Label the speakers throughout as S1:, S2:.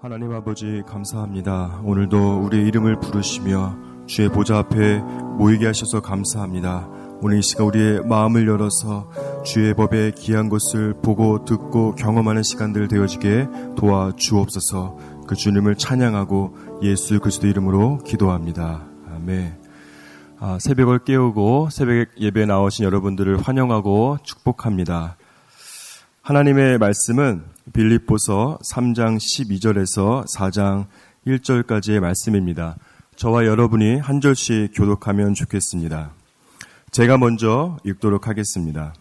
S1: 하나님 아버지 감사합니다. 오늘도 우리의 이름을 부르시며 주의 보좌 앞에 모이게 하셔서 감사합니다. 오늘 이 시간 우리의 마음을 열어서 주의 법의 귀한 것을 보고 듣고 경험하는 시간들 되어지게 도와 주옵소서 그 주님을 찬양하고 예수 그리스도 이름으로 기도합니다. 아멘. 아, 새벽을 깨우고 새벽 예배 나오신 여러분들을 환영하고 축복합니다. 하나님의 말씀은 빌립보서 3장 12절에서 4장 1절까지의 말씀입니다. 저와 여러분이 한 절씩 교독하면 좋겠습니다. 제가 먼저 읽도록 하겠습니다.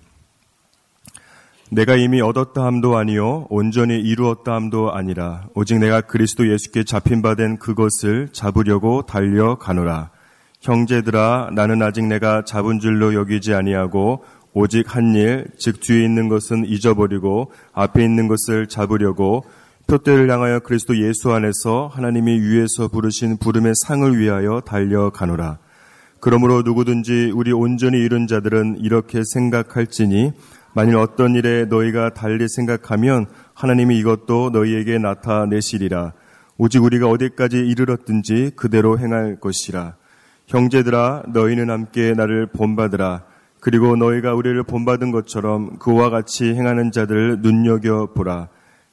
S1: 내가 이미 얻었다 함도 아니요 온전히 이루었다 함도 아니라 오직 내가 그리스도 예수께 잡힌 바 된 그것을 잡으려고 달려가노라. 형제들아 나는 아직 내가 잡은 줄로 여기지 아니하고 오직 한 일, 즉 뒤에 있는 것은 잊어버리고 앞에 있는 것을 잡으려고 표대를 향하여 그리스도 예수 안에서 하나님이 위에서 부르신 부름의 상을 위하여 달려가노라. 그러므로 누구든지 우리 온전히 이룬 자들은 이렇게 생각할지니 만일 어떤 일에 너희가 달리 생각하면 하나님이 이것도 너희에게 나타내시리라. 오직 우리가 어디까지 이르렀든지 그대로 행할 것이라. 형제들아 너희는 함께 나를 본받으라. 그리고 너희가 우리를 본받은 것처럼 그와 같이 행하는 자들을 눈여겨 보라.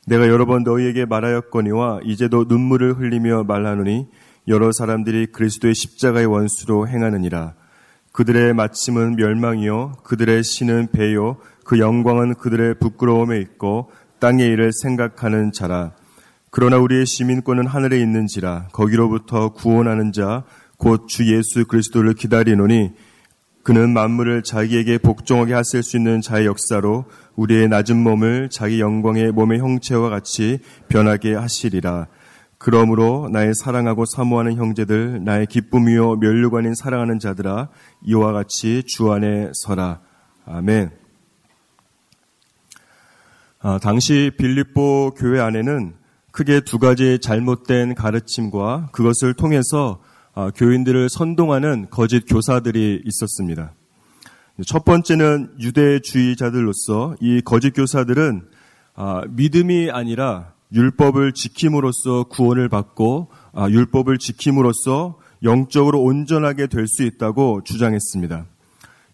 S1: 내가 여러 번 너희에게 말하였거니와 이제도 눈물을 흘리며 말하노니 여러 사람들이 그리스도의 십자가의 원수로 행하느니라. 그들의 마침은 멸망이요 그들의 신은 배요 그 영광은 그들의 부끄러움에 있고 땅의 일을 생각하는 자라. 그러나 우리의 시민권은 하늘에 있는지라 거기로부터 구원하는 자 곧 주 예수 그리스도를 기다리노니 그는 만물을 자기에게 복종하게 하실 수 있는 자의 역사로 우리의 낮은 몸을 자기 영광의 몸의 형체와 같이 변하게 하시리라. 그러므로 나의 사랑하고 사모하는 형제들, 나의 기쁨이요 멸류관인 사랑하는 자들아, 이와 같이 주 안에 서라. 아멘. 아, 당시 빌립보 교회 안에는 크게 두 가지 잘못된 가르침과 그것을 통해서 아, 교인들을 선동하는 거짓 교사들이 있었습니다. 첫 번째는 유대주의자들로서 이 거짓 교사들은 아, 믿음이 아니라 율법을 지킴으로써 구원을 받고 아, 율법을 지킴으로써 영적으로 온전하게 될 수 있다고 주장했습니다.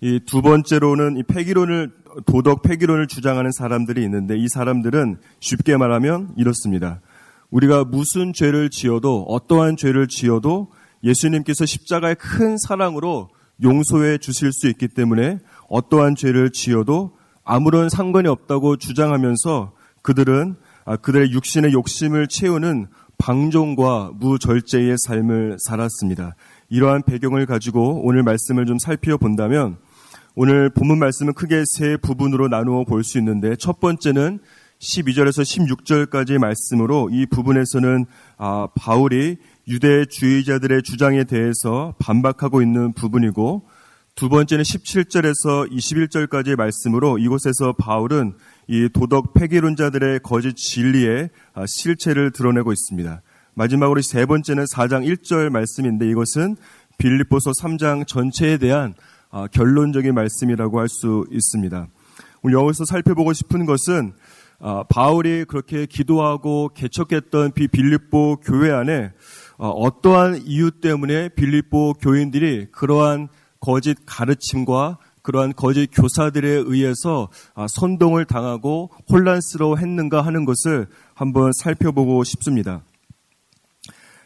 S1: 이 두 번째로는 이 폐기론을 도덕 폐기론을 주장하는 사람들이 있는데 이 사람들은 쉽게 말하면 이렇습니다. 우리가 무슨 죄를 지어도 어떠한 죄를 지어도 예수님께서 십자가의 큰 사랑으로 용서해 주실 수 있기 때문에 어떠한 죄를 지어도 아무런 상관이 없다고 주장하면서 그들은 아, 그들의 육신의 욕심을 채우는 방종과 무절제의 삶을 살았습니다. 이러한 배경을 가지고 오늘 말씀을 좀 살펴본다면 오늘 본문 말씀은 크게 세 부분으로 나누어 볼 수 있는데 첫 번째는 12절에서 16절까지의 말씀으로 이 부분에서는 아, 바울이 유대 주의자들의 주장에 대해서 반박하고 있는 부분이고 두 번째는 17절에서 21절까지의 말씀으로 이곳에서 바울은 이 도덕 폐기론자들의 거짓 진리의 아, 실체를 드러내고 있습니다. 마지막으로 세 번째는 4장 1절 말씀인데 이것은 빌립보서 3장 전체에 대한 아, 결론적인 말씀이라고 할 수 있습니다. 오늘 여기서 살펴보고 싶은 것은 아, 바울이 그렇게 기도하고 개척했던 빌립보 교회 안에 어, 어떠한 이유 때문에 빌립보 교인들이 그러한 거짓 가르침과 그러한 거짓 교사들에 의해서 아, 선동을 당하고 혼란스러워 했는가 하는 것을 한번 살펴보고 싶습니다.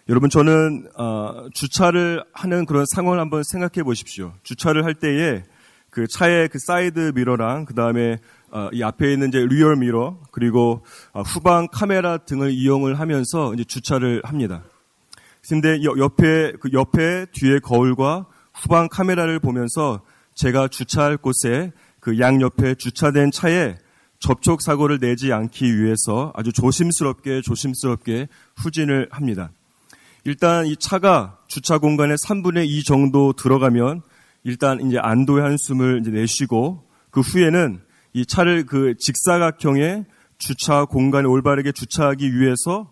S1: 여러분, 저는 어, 주차를 하는 그런 상황을 한번 생각해 보십시오. 주차를 할 때에 그 차의 그 사이드 미러랑 그 다음에 어, 이 앞에 있는 이제 rear mirror 그리고 후방 카메라 등을 이용을 하면서 이제 주차를 합니다. 근데 옆에 그 옆에 뒤에 거울과 후방 카메라를 보면서 제가 주차할 곳에 그 양 옆에 주차된 차에 접촉 사고를 내지 않기 위해서 아주 조심스럽게 조심스럽게 후진을 합니다. 일단 이 차가 주차 공간에 3분의 2 정도 들어가면 일단 이제 안도의 한숨을 이제 내쉬고 그 후에는 이 차를 그 직사각형의 주차 공간에 올바르게 주차하기 위해서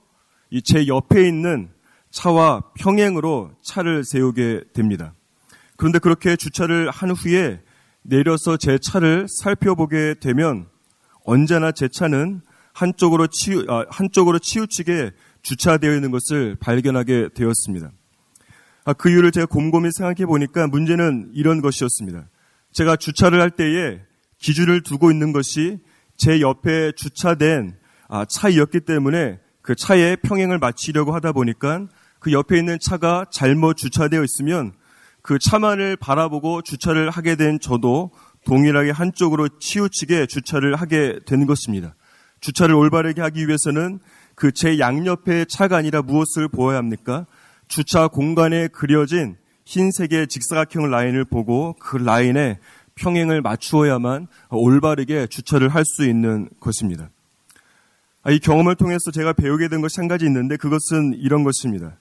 S1: 이 제 옆에 있는 차와 평행으로 차를 세우게 됩니다. 그런데 그렇게 주차를 한 후에 내려서 제 차를 살펴보게 되면 언제나 제 차는 한쪽으로 치우, 아, 한쪽으로 치우치게 주차되어 있는 것을 발견하게 되었습니다. 아, 그 이유를 제가 곰곰이 생각해 보니까 문제는 이런 것이었습니다. 제가 주차를 할 때에 기준을 두고 있는 것이 제 옆에 주차된 아, 차이었기 때문에 그 차에 평행을 마치려고 하다 보니까 그 옆에 있는 차가 잘못 주차되어 있으면 그 차만을 바라보고 주차를 하게 된 저도 동일하게 한쪽으로 치우치게 주차를 하게 된 것입니다. 주차를 올바르게 하기 위해서는 그 제 양옆에 차가 아니라 무엇을 보아야 합니까? 주차 공간에 그려진 흰색의 직사각형 라인을 보고 그 라인에 평행을 맞추어야만 올바르게 주차를 할 수 있는 것입니다. 아, 이 경험을 통해서 제가 배우게 된 것이 한 가지 있는데 그것은 이런 것입니다.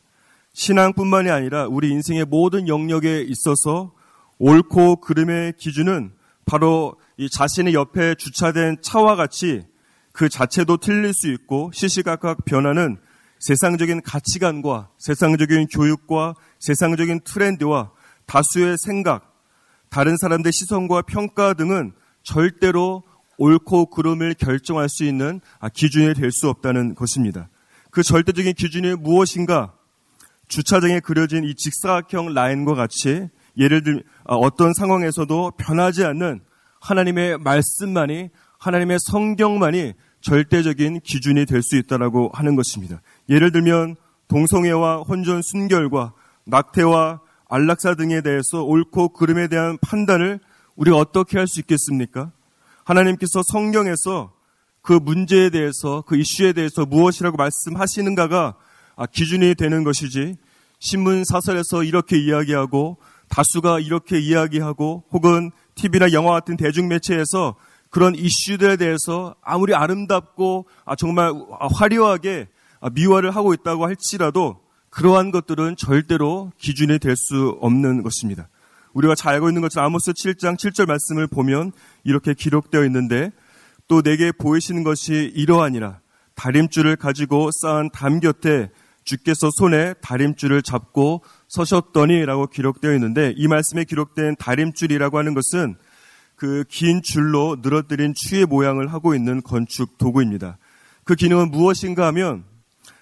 S1: 신앙뿐만이 아니라 우리 인생의 모든 영역에 있어서 옳고 그름의 기준은 바로 이 자신의 옆에 주차된 차와 같이 그 자체도 틀릴 수 있고 시시각각 변하는 세상적인 가치관과 세상적인 교육과 세상적인 트렌드와 다수의 생각, 다른 사람들의 시선과 평가 등은 절대로 옳고 그름을 결정할 수 있는 아, 기준이 될 수 없다는 것입니다. 그 절대적인 기준이 무엇인가? 주차장에 그려진 이 직사각형 라인과 같이 예를 들 아, 어떤 상황에서도 변하지 않는 하나님의 말씀만이 하나님의 성경만이 절대적인 기준이 될 수 있다라고 하는 것입니다. 예를 들면 동성애와 혼전 순결과 낙태와 안락사 등에 대해서 옳고 그름에 대한 판단을 우리가 어떻게 할 수 있겠습니까? 하나님께서 성경에서 그 문제에 대해서 그 이슈에 대해서 무엇이라고 말씀하시는가가 아, 기준이 되는 것이지 신문 사설에서 이렇게 이야기하고 다수가 이렇게 이야기하고 혹은 TV나 영화 같은 대중 매체에서 그런 이슈들에 대해서 아무리 아름답고 아, 정말 화려하게 미화를 하고 있다고 할지라도 그러한 것들은 절대로 기준이 될 수 없는 것입니다. 우리가 잘 알고 있는 것처럼 아모스 7장 7절 말씀을 보면 이렇게 기록되어 있는데 또 내게 보이시는 것이 이러하니라 다림줄을 가지고 쌓은 담 곁에 주께서 손에 다림줄을 잡고 서셨더니라고 기록되어 있는데 이 말씀에 기록된 다림줄이라고 하는 것은 그 긴 줄로 늘어뜨린 추의 모양을 하고 있는 건축 도구입니다. 그 기능은 무엇인가 하면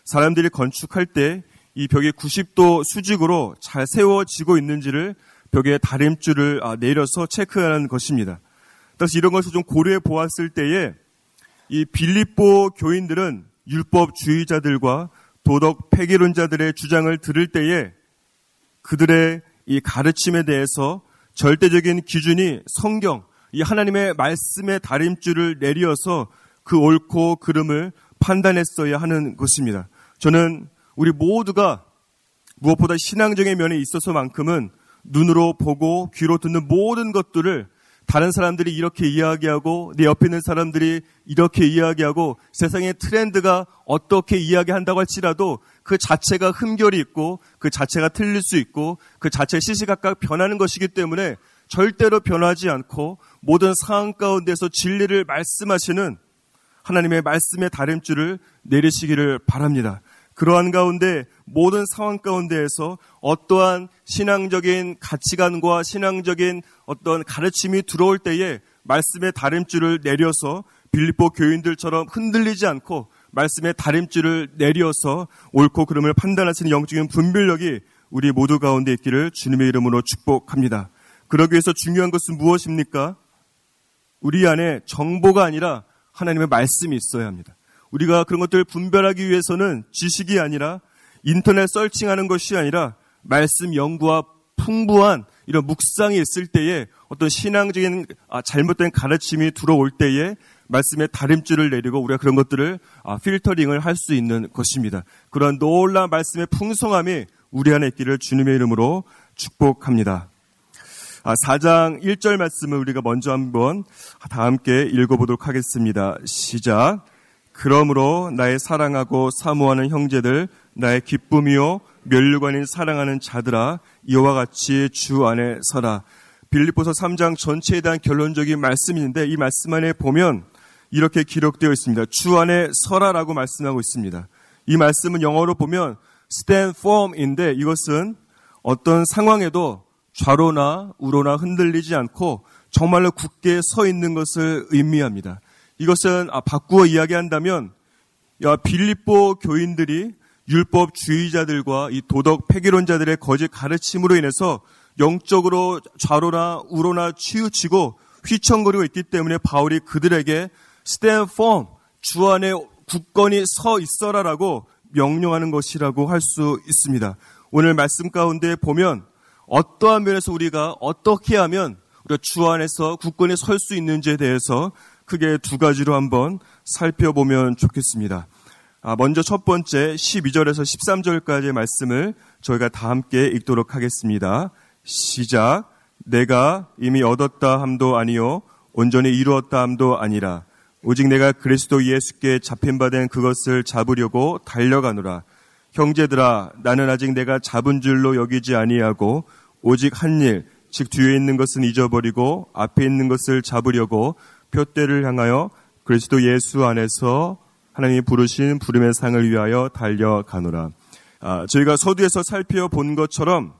S1: 사람들이 건축할 때 이 벽이 90도 수직으로 잘 세워지고 있는지를 벽에 다림줄을 아, 내려서 체크하는 것입니다. 따라서 이런 것을 좀 고려해 보았을 때에 이 빌립보 교인들은 율법주의자들과 도덕 폐기론자들의 주장을 들을 때에 그들의 이 가르침에 대해서 절대적인 기준이 성경, 이 하나님의 말씀의 다림줄을 내리어서 그 옳고 그름을 판단했어야 하는 것입니다. 저는 우리 모두가 무엇보다 신앙적인 면에 있어서만큼은 눈으로 보고 귀로 듣는 모든 것들을 다른 사람들이 이렇게 이야기하고 내 옆에 있는 사람들이 이렇게 이야기하고 세상의 트렌드가 어떻게 이야기한다고 할지라도 그 자체가 흠결이 있고 그 자체가 틀릴 수 있고 그 자체 시시각각 변하는 것이기 때문에 절대로 변하지 않고 모든 상황 가운데서 진리를 말씀하시는 하나님의 말씀의 다림줄을 내리시기를 바랍니다. 그러한 가운데 모든 상황 가운데에서 어떠한 신앙적인 가치관과 신앙적인 어떤 가르침이 들어올 때에 말씀의 다림줄을 내려서 빌립보 교인들처럼 흔들리지 않고 말씀의 다림줄을 내려서 옳고 그름을 판단하시는 영적인 분별력이 우리 모두 가운데 있기를 주님의 이름으로 축복합니다. 그러기 위해서 중요한 것은 무엇입니까? 우리 안에 정보가 아니라 하나님의 말씀이 있어야 합니다. 우리가 그런 것들을 분별하기 위해서는 지식이 아니라 인터넷 설칭하는 것이 아니라 말씀 연구와 풍부한 이런 묵상이 있을 때에 어떤 신앙적인 아, 잘못된 가르침이 들어올 때에 말씀의 다림줄을 내리고 우리가 그런 것들을 아, 필터링을 할 수 있는 것입니다. 그러한 놀라운 말씀의 풍성함이 우리 안에 있기를 주님의 이름으로 축복합니다. 4장 아, 1절 말씀을 우리가 먼저 한번 다 함께 읽어보도록 하겠습니다. 시작. 그러므로 나의 사랑하고 사모하는 형제들, 나의 기쁨이요 멸류관인 사랑하는 자들아 이와 같이 주 안에 서라. 빌립보서 3장 전체에 대한 결론적인 말씀인데 이 말씀 안에 보면 이렇게 기록되어 있습니다. 주 안에 서라라고 말씀하고 있습니다. 이 말씀은 영어로 보면 stand firm인데 이것은 어떤 상황에도 좌로나 우로나 흔들리지 않고 정말로 굳게 서 있는 것을 의미합니다. 이것은 아, 바꾸어 이야기한다면 야, 빌립보 교인들이 율법주의자들과 이 도덕 폐기론자들의 거짓 가르침으로 인해서 영적으로 좌로나 우로나 치우치고 휘청거리고 있기 때문에 바울이 그들에게 stand firm, 주 안에 굳건히 서 있어라라고 명령하는 것이라고 할 수 있습니다. 오늘 말씀 가운데 보면 어떠한 면에서 우리가 어떻게 하면 우리가 주 안에서 굳건히 설 수 있는지에 대해서 크게 두 가지로 한번 살펴보면 좋겠습니다. 아, 먼저 첫 번째 12절에서 13절까지의 말씀을 저희가 다 함께 읽도록 하겠습니다. 시작. 내가 이미 얻었다 함도 아니요 온전히 이루었다 함도 아니라 오직 내가 그리스도 예수께 잡힌 바 된 그것을 잡으려고 달려가노라. 형제들아 나는 아직 내가 잡은 줄로 여기지 아니하고 오직 한 일, 즉 뒤에 있는 것은 잊어버리고 앞에 있는 것을 잡으려고 표대를 향하여 그리스도 예수 안에서 하나님이 부르신 부름의 상을 위하여 달려가노라. 아, 저희가 서두에서 살펴본 것처럼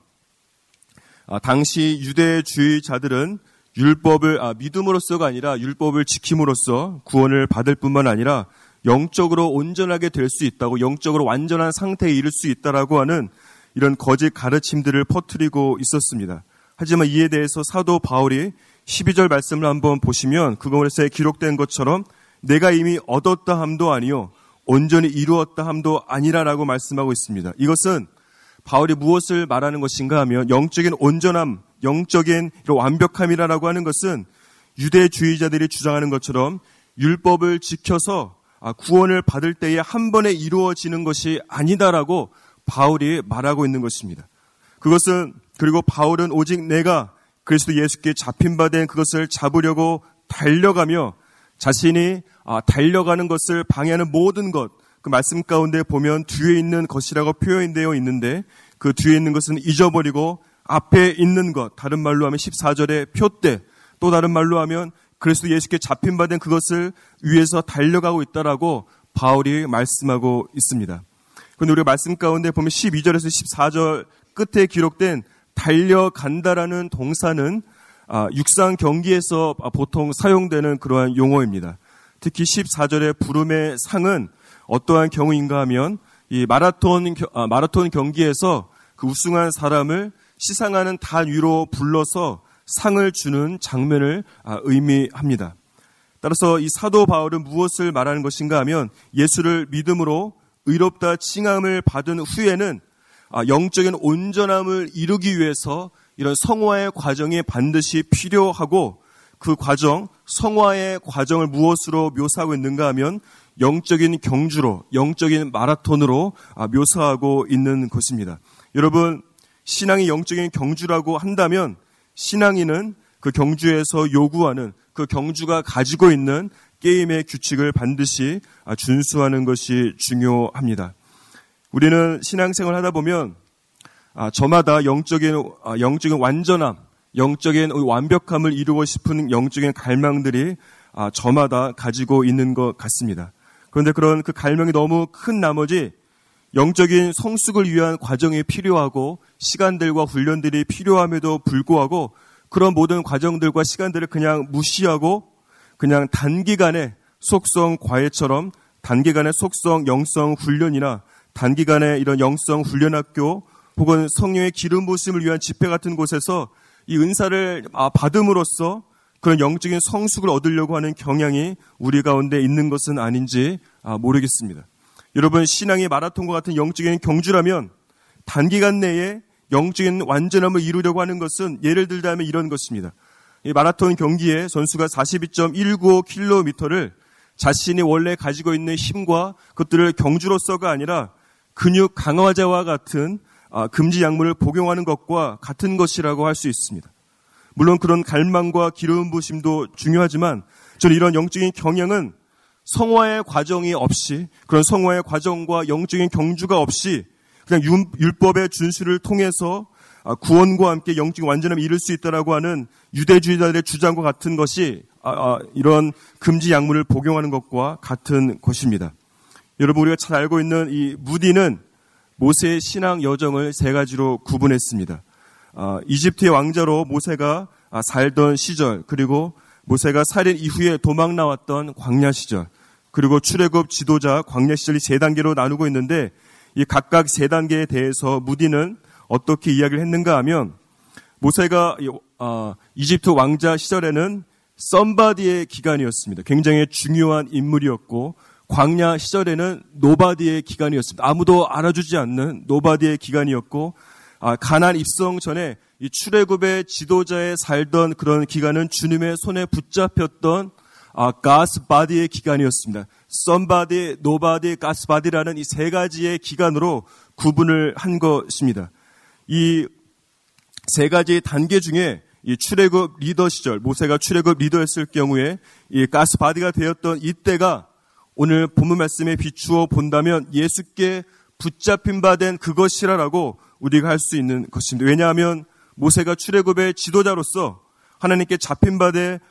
S1: 아, 당시 유대주의자들은 율법을 아, 믿음으로써가 아니라 율법을 지킴으로써 구원을 받을 뿐만 아니라 영적으로 온전하게 될 수 있다고 영적으로 완전한 상태에 이를 수 있다라고 하는 이런 거짓 가르침들을 퍼뜨리고 있었습니다. 하지만 이에 대해서 사도 바울이 12절 말씀을 한번 보시면 그것에 기록된 것처럼 내가 이미 얻었다 함도 아니요 온전히 이루었다 함도 아니라라고 말씀하고 있습니다. 이것은 바울이 무엇을 말하는 것인가 하면 영적인 온전함, 영적인 완벽함이라고 하는 것은 유대주의자들이 주장하는 것처럼 율법을 지켜서 아, 구원을 받을 때에 한 번에 이루어지는 것이 아니다라고 바울이 말하고 있는 것입니다. 그것은 그리고 바울은 오직 내가 그리스도 예수께 잡힌 바 된 그것을 잡으려고 달려가며 자신이 아, 달려가는 것을 방해하는 모든 것, 그 말씀 가운데 보면 뒤에 있는 것이라고 표현되어 있는데 그 뒤에 있는 것은 잊어버리고 앞에 있는 것, 다른 말로 하면 14절의 표대, 또 다른 말로 하면 그리스도 예수께 잡힌 바 된 그것을 위해서 달려가고 있다라고 바울이 말씀하고 있습니다. 그런데 우리가 말씀 가운데 보면 12절에서 14절 끝에 기록된 달려간다라는 동사는 아, 육상 경기에서 보통 사용되는 그러한 용어입니다. 특히 14절의 부름의 상은 어떠한 경우인가 하면 이 마라톤 아, 마라톤 경기에서 그 우승한 사람을 시상하는 단 위로 불러서 상을 주는 장면을 아, 의미합니다. 따라서 이 사도 바울은 무엇을 말하는 것인가 하면 예수를 믿음으로 의롭다 칭함을 받은 후에는 아, 영적인 온전함을 이루기 위해서 이런 성화의 과정이 반드시 필요하고 그 과정, 성화의 과정을 무엇으로 묘사하고 있는가 하면 영적인 경주로, 영적인 마라톤으로 아, 묘사하고 있는 것입니다. 여러분, 신앙이 영적인 경주라고 한다면 신앙인은 그 경주에서 요구하는 그 경주가 가지고 있는 게임의 규칙을 반드시 아, 준수하는 것이 중요합니다. 우리는 신앙생활 하다 보면 아, 저마다 영적인 영적인 완전함, 영적인 완벽함을 이루고 싶은 영적인 갈망들이 저마다 가지고 있는 것 같습니다. 그런데 그런 그 갈망이 너무 큰 나머지 영적인 성숙을 위한 과정이 필요하고 시간들과 훈련들이 필요함에도 불구하고 그런 모든 과정들과 시간들을 그냥 무시하고 그냥 단기간에 속성 과외처럼 단기간의 속성 영성 훈련이나 단기간에 이런 영성 훈련학교 혹은 성령의 기름 부심을 위한 집회 같은 곳에서 이 은사를 아, 받음으로써 그런 영적인 성숙을 얻으려고 하는 경향이 우리 가운데 있는 것은 아닌지 아, 모르겠습니다. 여러분 신앙의 마라톤과 같은 영적인 경주라면 단기간 내에 영적인 완전함을 이루려고 하는 것은 예를 들자면 이런 것입니다. 이 마라톤 경기에 선수가 42.195km를 자신이 원래 가지고 있는 힘과 그것들을 경주로서가 아니라 근육 강화제와 같은 아, 금지 약물을 복용하는 것과 같은 것이라고 할 수 있습니다. 물론 그런 갈망과 기름 부심도 중요하지만 저는 이런 영적인 경향은 성화의 과정이 없이 그런 성화의 과정과 영적인 경주가 없이 그냥 율법의 준수를 통해서 아, 구원과 함께 영적인 완전함을 이룰 수 있다라고 하는 유대주의자들의 주장과 같은 것이 아, 아, 이런 금지 약물을 복용하는 것과 같은 것입니다. 여러분 우리가 잘 알고 있는 이 무디는 모세의 신앙 여정을 세 가지로 구분했습니다. 아, 이집트의 왕자로 모세가 아, 살던 시절, 그리고 모세가 살인 이후에 도망 나왔던 광야 시절, 그리고 출애굽 지도자 광야 시절이 세 단계로 나누고 있는데 이 각각 세 단계에 대해서 무디는 어떻게 이야기를 했는가 하면 모세가 어, 이집트 왕자 시절에는 somebody의 기간이었습니다. 굉장히 중요한 인물이었고 광야 시절에는 nobody의 기간이었습니다. 아무도 알아주지 않는 nobody의 기간이었고 아, 가나안 입성 전에 이 출애굽의 지도자에 살던 그런 기간은 주님의 손에 붙잡혔던 아, God's body의 기간이었습니다. somebody, nobody, God's body라는 이 세 가지의 기간으로 구분을 한 것입니다. 이 세 가지 단계 중에 이 출애굽 리더 시절 모세가 출애굽 리더였을 경우에 이 가스바디가 되었던 이때가 오늘 본문 말씀에 비추어 본다면 예수께 붙잡힌 바 된 그것이라라고 우리가 할 수 있는 것입니다. 왜냐하면 모세가 출애굽의 지도자로서 하나님께 잡힌 바되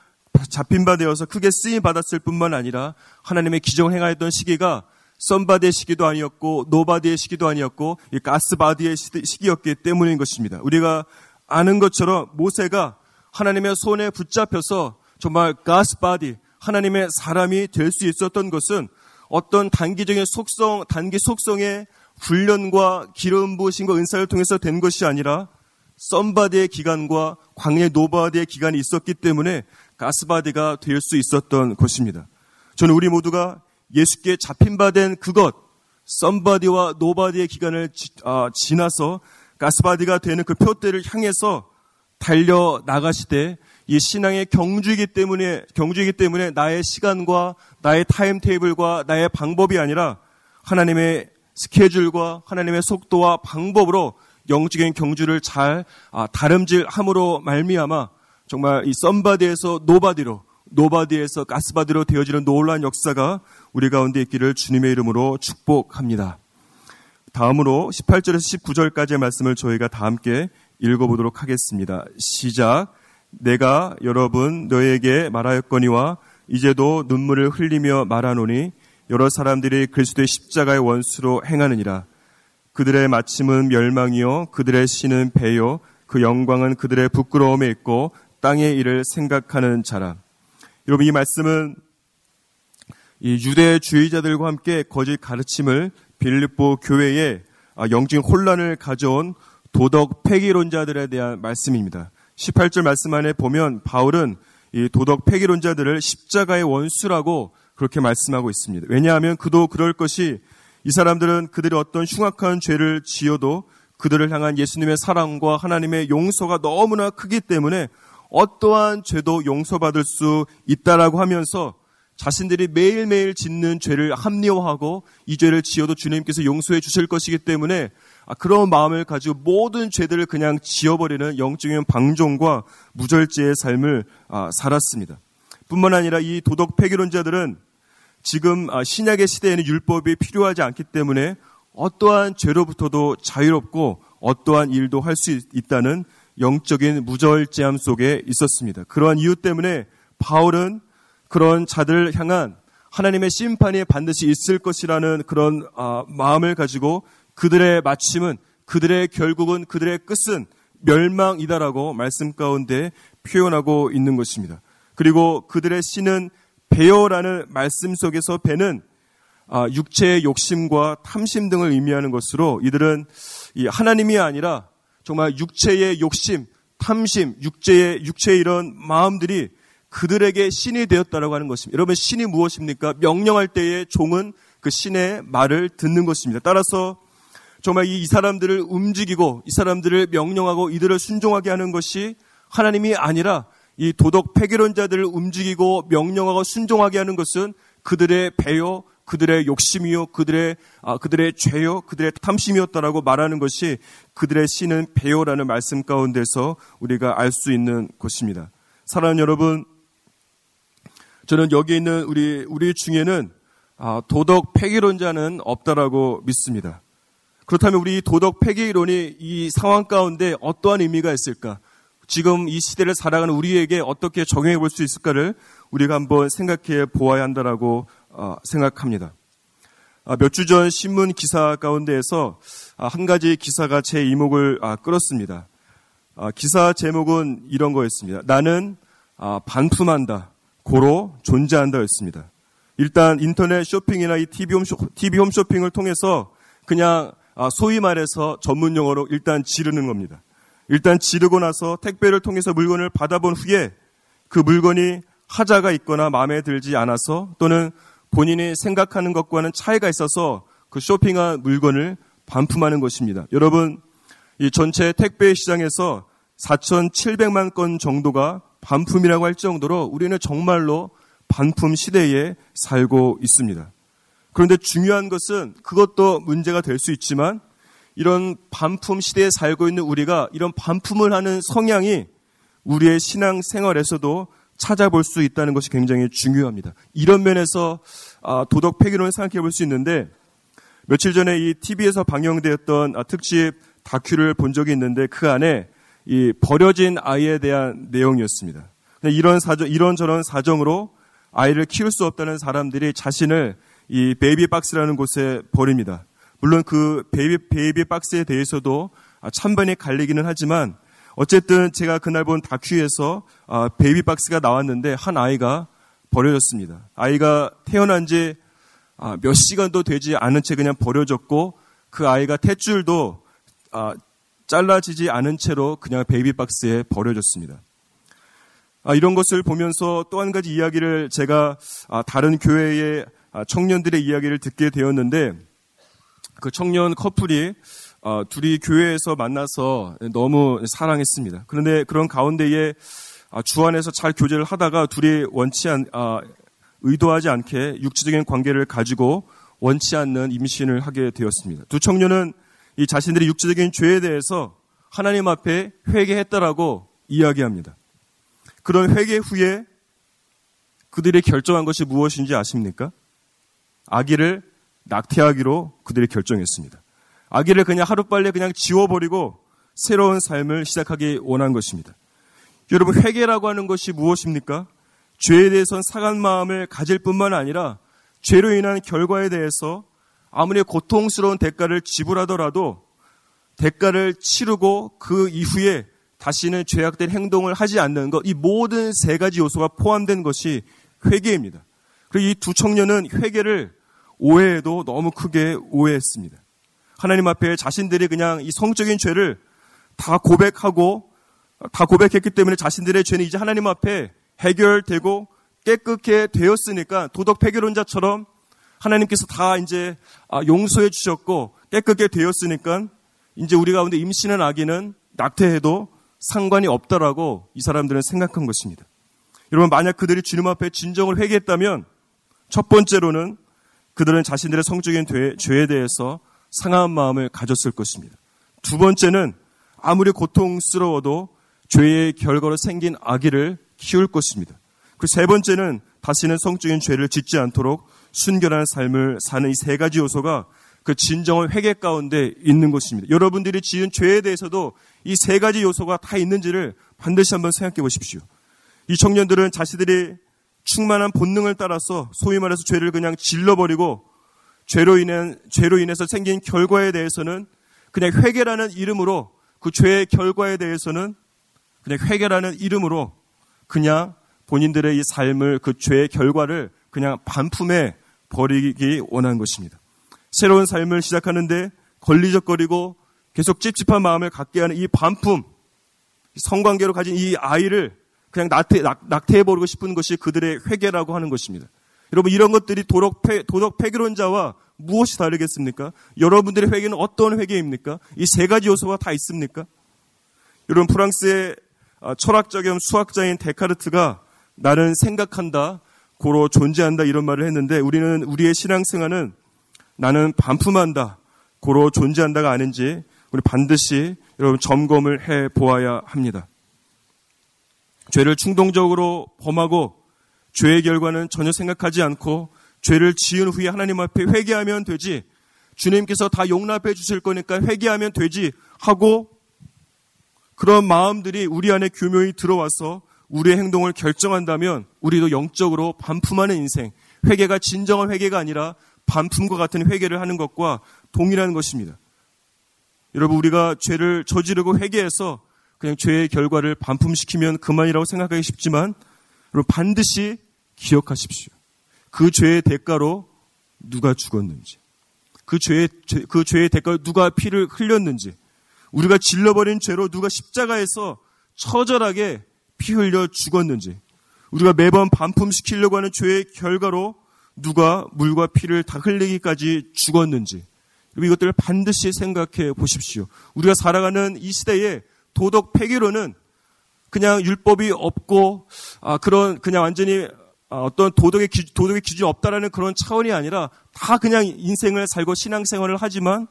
S1: 잡힌 바 되어서 크게 쓰임 받았을 뿐만 아니라 하나님의 기적을 행하였던 시기가 somebody의 시기도 아니었고 nobody의 시기도 아니었고 God's body의 시기였기 때문인 것입니다. 우리가 아는 것처럼 모세가 하나님의 손에 붙잡혀서 정말 God's body 하나님의 사람이 될 수 있었던 것은 어떤 단기적인 속성 단기 속성의 훈련과 기름 부으심과 은사를 통해서 된 것이 아니라 somebody의 기간과 광야 nobody의 기간이 있었기 때문에 God's body가 될 수 있었던 것입니다. 저는 우리 모두가 예수께 잡힌 바 된 그것, somebody와 nobody의 기간을 지, 아, 지나서 God's body가 되는 그 표대를 향해서 달려 나가시되 이 신앙의 경주이기 때문에 경주이기 때문에 나의 시간과 나의 time table과 나의 방법이 아니라 하나님의 스케줄과 하나님의 속도와 방법으로 영적인 경주를 잘 아, 달음질함으로 말미암아 정말 이 썸바디에서 노바디로 노바디에서 가스바디로 되어지는 놀라운 역사가 우리 가운데 있기를 주님의 이름으로 축복합니다. 다음으로 18절에서 19절까지의 말씀을 저희가 다 함께 읽어보도록 하겠습니다. 시작. 내가 여러 번 너희에게 말하였거니와 이제도 눈물을 흘리며 말하노니 여러 사람들이 그리스도의 십자가의 원수로 행하느니라. 그들의 마침은 멸망이요 그들의 신은 배요 그 영광은 그들의 부끄러움에 있고 땅의 일을 생각하는 자라. 여러분 이 말씀은 이 유대주의자들과 함께 거짓 가르침을 빌립보 교회에 아, 영적인 혼란을 가져온 도덕 폐기론자들에 대한 말씀입니다. 18절 말씀 안에 보면 바울은 이 도덕 폐기론자들을 십자가의 원수라고 그렇게 말씀하고 있습니다. 왜냐하면 그도 그럴 것이 이 사람들은 그들이 어떤 흉악한 죄를 지어도 그들을 향한 예수님의 사랑과 하나님의 용서가 너무나 크기 때문에 어떠한 죄도 용서받을 수 있다라고 하면서 자신들이 매일매일 짓는 죄를 합리화하고 이 죄를 지어도 주님께서 용서해 주실 것이기 때문에 아, 그런 마음을 가지고 모든 죄들을 그냥 지어버리는 영적인 방종과 무절제의 삶을 아, 살았습니다. 뿐만 아니라 이 도덕 폐기론자들은 지금 아, 신약의 시대에는 율법이 필요하지 않기 때문에 어떠한 죄로부터도 자유롭고 어떠한 일도 할 수 있다는 영적인 무절제함 속에 있었습니다. 그러한 이유 때문에 바울은 그런 자들을 향한 하나님의 심판이 반드시 있을 것이라는 그런 마음을 가지고 그들의 마침은 그들의 결국은 그들의 끝은 멸망이다라고 말씀 가운데 표현하고 있는 것입니다. 그리고 그들의 신은 배여라는 말씀 속에서 배는 아, 육체의 욕심과 탐심 등을 의미하는 것으로 이들은 하나님이 아니라 정말 육체의 욕심, 탐심, 육체의 육체의 이런 마음들이 그들에게 신이 되었다라고 하는 것입니다. 여러분 신이 무엇입니까? 명령할 때에 종은 그 신의 말을 듣는 것입니다. 따라서 정말 이, 사람들을 움직이고 이 사람들을 명령하고 이들을 순종하게 하는 것이 하나님이 아니라 이 도덕 폐기론자들을 움직이고 명령하고 순종하게 하는 것은 그들의 배요, 그들의 욕심이요, 그들의 아, 그들의 죄요, 그들의 탐심이었다라고 말하는 것이 그들의 신은 배요라는 말씀 가운데서 우리가 알 수 있는 것입니다. 사랑하는 여러분, 저는 여기 있는 우리 우리 중에는 아, 도덕 폐기론자는 없다라고 믿습니다. 그렇다면 우리 도덕 폐기론이 이 상황 가운데 어떠한 의미가 있을까? 지금 이 시대를 살아가는 우리에게 어떻게 적용해 볼 수 있을까를 우리가 한번 생각해 보아야 한다라고 어, 생각합니다. 아, 몇주 전 신문 기사 가운데에서 아, 한 가지 기사가 제 이목을 아, 끌었습니다. 기사 제목은 이런 거였습니다. 나는 반품한다. 고로 존재한다 였습니다. 일단 인터넷 쇼핑이나 이 TV 홈쇼, TV 홈쇼핑을 통해서 그냥 아, 소위 말해서 전문 용어로 일단 지르는 겁니다. 일단 지르고 나서 택배를 통해서 물건을 받아본 후에 그 물건이 하자가 있거나 마음에 들지 않아서 또는 본인이 생각하는 것과는 차이가 있어서 그 쇼핑한 물건을 반품하는 것입니다. 여러분, 이 전체 택배 시장에서 4,700만 건 정도가 반품이라고 할 정도로 우리는 정말로 반품 시대에 살고 있습니다. 그런데 중요한 것은 그것도 문제가 될 수 있지만 이런 반품 시대에 살고 있는 우리가 이런 반품을 하는 성향이 우리의 신앙 생활에서도 찾아볼 수 있다는 것이 굉장히 중요합니다. 이런 면에서 아, 도덕 폐기론을 생각해 볼 수 있는데 며칠 전에 이 TV에서 방영되었던 아, 특집 다큐를 본 적이 있는데 그 안에 이 버려진 아이에 대한 내용이었습니다. 이런 사정, 이런 저런 사정으로 아이를 키울 수 없다는 사람들이 자식을 이 baby box라는 곳에 버립니다. 물론 그 baby, baby box에 대해서도 아, 찬반이 갈리기는 하지만 어쨌든 제가 그날 본 다큐에서 아, baby box가 나왔는데 한 아이가 버려졌습니다. 아이가 태어난 지 몇 아, 시간도 되지 않은 채 그냥 버려졌고 그 아이가 탯줄도 잘라지지 않은 채로 그냥 baby box에 버려졌습니다. 이런 것을 보면서 또 한 가지 이야기를 제가 다른 교회의 청년들의 이야기를 듣게 되었는데 그 청년 커플이 어, 둘이 교회에서 만나서 너무 사랑했습니다. 그런데 그런 가운데에 아, 주 안에서 잘 교제를 하다가 둘이 원치 않, 아, 의도하지 않게 육체적인 관계를 가지고 원치 않는 임신을 하게 되었습니다. 두 청년은 이 자신들의 육체적인 죄에 대해서 하나님 앞에 회개했다라고 이야기합니다. 그런 회개 후에 그들이 결정한 것이 무엇인지 아십니까? 아기를 낙태하기로 그들이 결정했습니다. 아기를 그냥 하루빨리 그냥 지워버리고 새로운 삶을 시작하기 원한 것입니다. 여러분, 회개라고 하는 것이 무엇입니까? 죄에 대해서는 사간 마음을 가질 뿐만 아니라 죄로 인한 결과에 대해서 아무리 고통스러운 대가를 지불하더라도 대가를 치르고 그 이후에 다시는 죄악된 행동을 하지 않는 것, 이 모든 세 가지 요소가 포함된 것이 회개입니다. 그리고 이 두 청년은 회개를 오해에도 너무 크게 오해했습니다. 하나님 앞에 자신들이 그냥 이 성적인 죄를 다 고백하고 다 고백했기 때문에 자신들의 죄는 이제 하나님 앞에 해결되고 깨끗게 되었으니까 도덕 폐결론자처럼 하나님께서 다 이제 아, 용서해 주셨고 깨끗게 되었으니까 이제 우리 가운데 임신한 아기는 낙태해도 상관이 없다라고 이 사람들은 생각한 것입니다. 여러분 만약 그들이 주님 앞에 진정을 회개했다면 첫 번째로는 그들은 자신들의 성적인 죄에 대해서 상한 마음을 가졌을 것입니다. 두 번째는 아무리 고통스러워도 죄의 결과로 생긴 아기를 키울 것입니다. 그세 번째는 다시는 성적인 죄를 짓지 않도록 순결한 삶을 사는 이 세 가지 요소가 그 진정한 회개 가운데 있는 것입니다. 여러분들이 지은 죄에 대해서도 이 세 가지 요소가 다 있는지를 반드시 한번 생각해 보십시오. 이 청년들은 자신들이 충만한 본능을 따라서 소위 말해서 죄를 그냥 질러버리고 죄로 인한 죄로 인해서 생긴 결과에 대해서는 그냥 회개라는 이름으로 그 죄의 결과에 대해서는 그냥 회개라는 이름으로 그냥 본인들의 이 삶을 그 죄의 결과를 그냥 반품해 버리기 원한 것입니다. 새로운 삶을 시작하는데 걸리적거리고 계속 찝찝한 마음을 갖게 하는 이 반품, 성관계로 가진 이 아이를 그냥 낙태, 낙, 태해 버리고 싶은 것이 그들의 회개라고 하는 것입니다. 여러분, 이런 것들이 도덕, 폐, 도덕 폐기론자와 무엇이 다르겠습니까? 여러분들의 회개는 어떤 회개입니까? 이 세 가지 요소가 다 있습니까? 여러분, 프랑스의 아, 철학자 겸 수학자인 데카르트가 나는 생각한다, 고로 존재한다 이런 말을 했는데 우리는 우리의 신앙생활은 나는 반품한다, 고로 존재한다가 아닌지 우리 반드시 여러분 점검을 해 보아야 합니다. 죄를 충동적으로 범하고 죄의 결과는 전혀 생각하지 않고 죄를 지은 후에 하나님 앞에 회개하면 되지 주님께서 다 용납해 주실 거니까 회개하면 되지 하고 그런 마음들이 우리 안에 교묘히 들어와서 우리의 행동을 결정한다면 우리도 영적으로 반품하는 인생, 회개가 진정한 회개가 아니라 반품과 같은 회개를 하는 것과 동일한 것입니다. 여러분 우리가 죄를 저지르고 회개해서 그냥 죄의 결과를 반품시키면 그만이라고 생각하기 쉽지만 여러분 반드시 기억하십시오. 그 죄의 대가로 누가 죽었는지, 그 죄의 그 죄의 대가로 누가 피를 흘렸는지 우리가 질러버린 죄로 누가 십자가에서 처절하게 피 흘려 죽었는지 우리가 매번 반품시키려고 하는 죄의 결과로 누가 물과 피를 다 흘리기까지 죽었는지 이것들을 반드시 생각해 보십시오. 우리가 살아가는 이 시대에 도덕 폐기로는 그냥 율법이 없고 아, 그런 그냥 완전히 아, 어떤 도덕의 기, 도덕의 기준이 없다라는 그런 차원이 아니라 다 그냥 인생을 살고 신앙생활을 하지만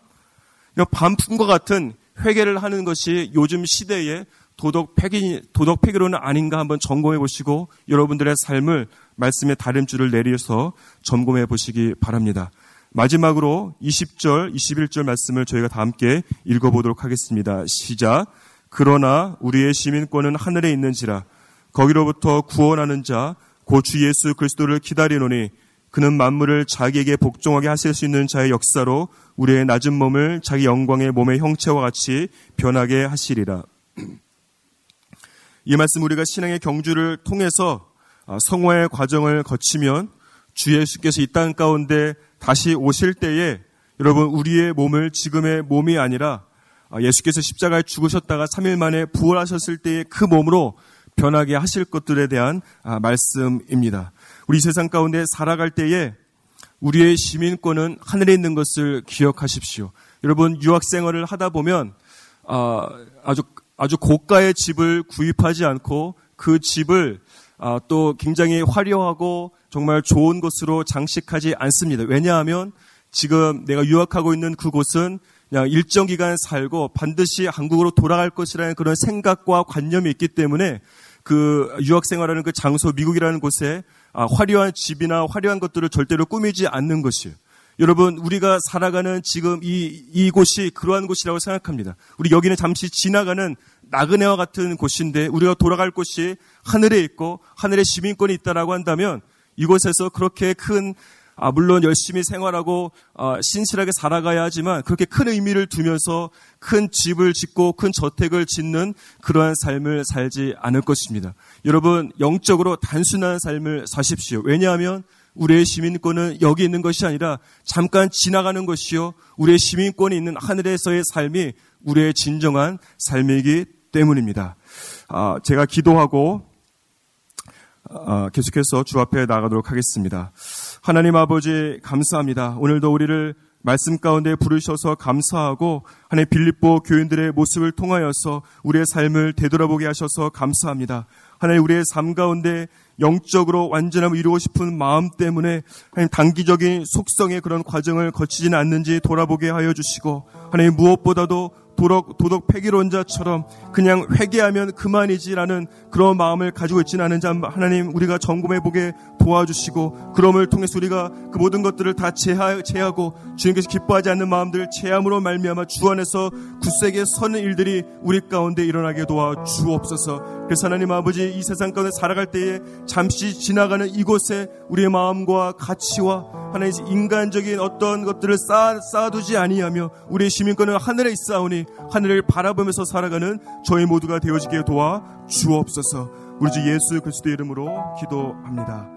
S1: 반품과 같은 회개를 하는 것이 요즘 시대의 도덕 폐기 도덕 폐기로는 아닌가 한번 점검해 보시고 여러분들의 삶을 말씀의 다림줄을 내려서 점검해 보시기 바랍니다. 마지막으로 20절, 21절 말씀을 저희가 다 함께 읽어보도록 하겠습니다. 시작. 그러나 우리의 시민권은 하늘에 있는지라 거기로부터 구원하는 자, 고주 예수 그리스도를 기다리노니 그는 만물을 자기에게 복종하게 하실 수 있는 자의 역사로 우리의 낮은 몸을 자기 영광의 몸의 형체와 같이 변하게 하시리라. 이 말씀 우리가 신앙의 경주를 통해서 아, 성화의 과정을 거치면 주 예수께서 이 땅 가운데 다시 오실 때에 여러분 우리의 몸을 지금의 몸이 아니라 아, 예수께서 십자가에 죽으셨다가 3일 만에 부활하셨을 때의 그 몸으로 변하게 하실 것들에 대한 아, 말씀입니다. 우리 세상 가운데 살아갈 때에 우리의 시민권은 하늘에 있는 것을 기억하십시오. 여러분 유학 생활을 하다 보면 아, 아주 아주 고가의 집을 구입하지 않고 그 집을 또 굉장히 화려하고 정말 좋은 곳으로 장식하지 않습니다. 왜냐하면 지금 내가 유학하고 있는 그곳은 그냥 일정 기간 살고 반드시 한국으로 돌아갈 것이라는 그런 생각과 관념이 있기 때문에 그 유학 생활하는 그 장소 미국이라는 곳에 아, 화려한 집이나 화려한 것들을 절대로 꾸미지 않는 것이에요. 여러분 우리가 살아가는 지금 이 이곳이 그러한 곳이라고 생각합니다. 우리 여기는 잠시 지나가는 나그네와 같은 곳인데 우리가 돌아갈 곳이 하늘에 있고 하늘에 시민권이 있다라고 한다면 이곳에서 그렇게 큰 아, 물론 열심히 생활하고 아, 신실하게 살아가야 하지만 그렇게 큰 의미를 두면서 큰 집을 짓고 큰 저택을 짓는 그러한 삶을 살지 않을 것입니다. 여러분 영적으로 단순한 삶을 사십시오. 왜냐하면 우리의 시민권은 여기 있는 것이 아니라 잠깐 지나가는 것이요. 우리의 시민권이 있는 하늘에서의 삶이 우리의 진정한 삶이기 때문입니다. 아, 제가 기도하고 아, 계속해서 주 앞에 나가도록 하겠습니다. 하나님 아버지 감사합니다. 오늘도 우리를 말씀 가운데 부르셔서 감사하고 하나님 빌립보 교인들의 모습을 통하여서 우리의 삶을 되돌아보게 하셔서 감사합니다. 하나님 우리의 삶 가운데 영적으로 완전함을 이루고 싶은 마음 때문에 하나님 단기적인 속성의 그런 과정을 거치지는 않는지 돌아보게 하여 주시고 하나님 무엇보다도 도덕, 도덕 폐기론자처럼 그냥 회개하면 그만이지라는 그런 마음을 가지고 있지는 않은 자 하나님 우리가 점검해 보게 도와주시고 그럼을 통해서 우리가 그 모든 것들을 다 제하, 제하고 주님께서 기뻐하지 않는 마음들을 제함으로 말미암아 주 안에서 굳세게 서는 일들이 우리 가운데 일어나게 도와 주옵소서. 그래서 하나님 아버지 이 세상 가운데 살아갈 때에 잠시 지나가는 이곳에 우리의 마음과 가치와 하나님 인간적인 어떤 것들을 쌓아, 쌓아두지 아니하며 우리의 시민권은 하늘에 있사오니 하늘을 바라보면서 살아가는 저희 모두가 되어지게 도와 주옵소서. 우리 주 예수 그리스도 이름으로 기도합니다.